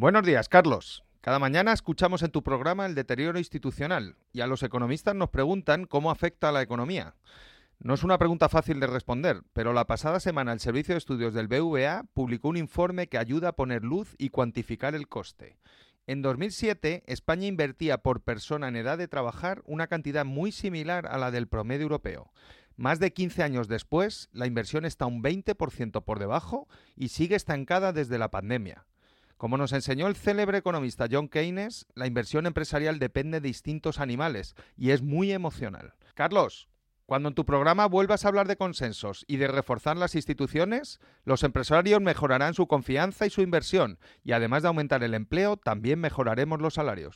Buenos días, Carlos. Cada mañana escuchamos en tu programa el deterioro institucional y a los economistas nos preguntan cómo afecta a la economía. No es una pregunta fácil de responder, pero la pasada semana el Servicio de Estudios del BVA publicó un informe que ayuda a poner luz y cuantificar el coste. En 2007, España invertía por persona en edad de trabajar una cantidad muy similar a la del promedio europeo. Más de 15 años después, la inversión está un 20% por debajo y sigue estancada desde la pandemia. Como nos enseñó el célebre economista John Keynes, la inversión empresarial depende de distintos animales y es muy emocional. Carlos, cuando en tu programa vuelvas a hablar de consensos y de reforzar las instituciones, los empresarios mejorarán su confianza y su inversión, y además de aumentar el empleo, también mejoraremos los salarios.